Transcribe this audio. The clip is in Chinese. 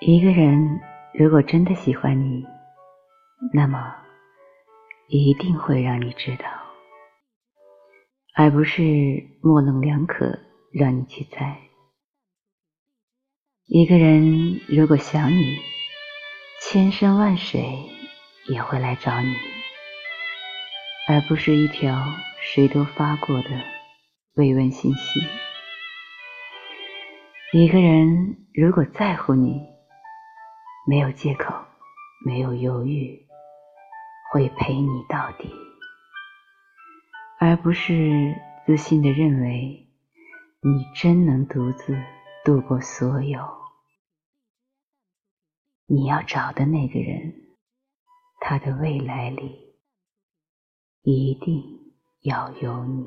一个人如果真的喜欢你，那么一定会让你知道，而不是模棱两可让你去猜。一个人如果想你，千山万水也会来找你，而不是一条谁都发过的慰问信息。一个人如果在乎你，没有借口，没有犹豫，会陪你到底，而不是自信的认为你真能独自度过所有。你要找的那个人，他的未来里一定要有你。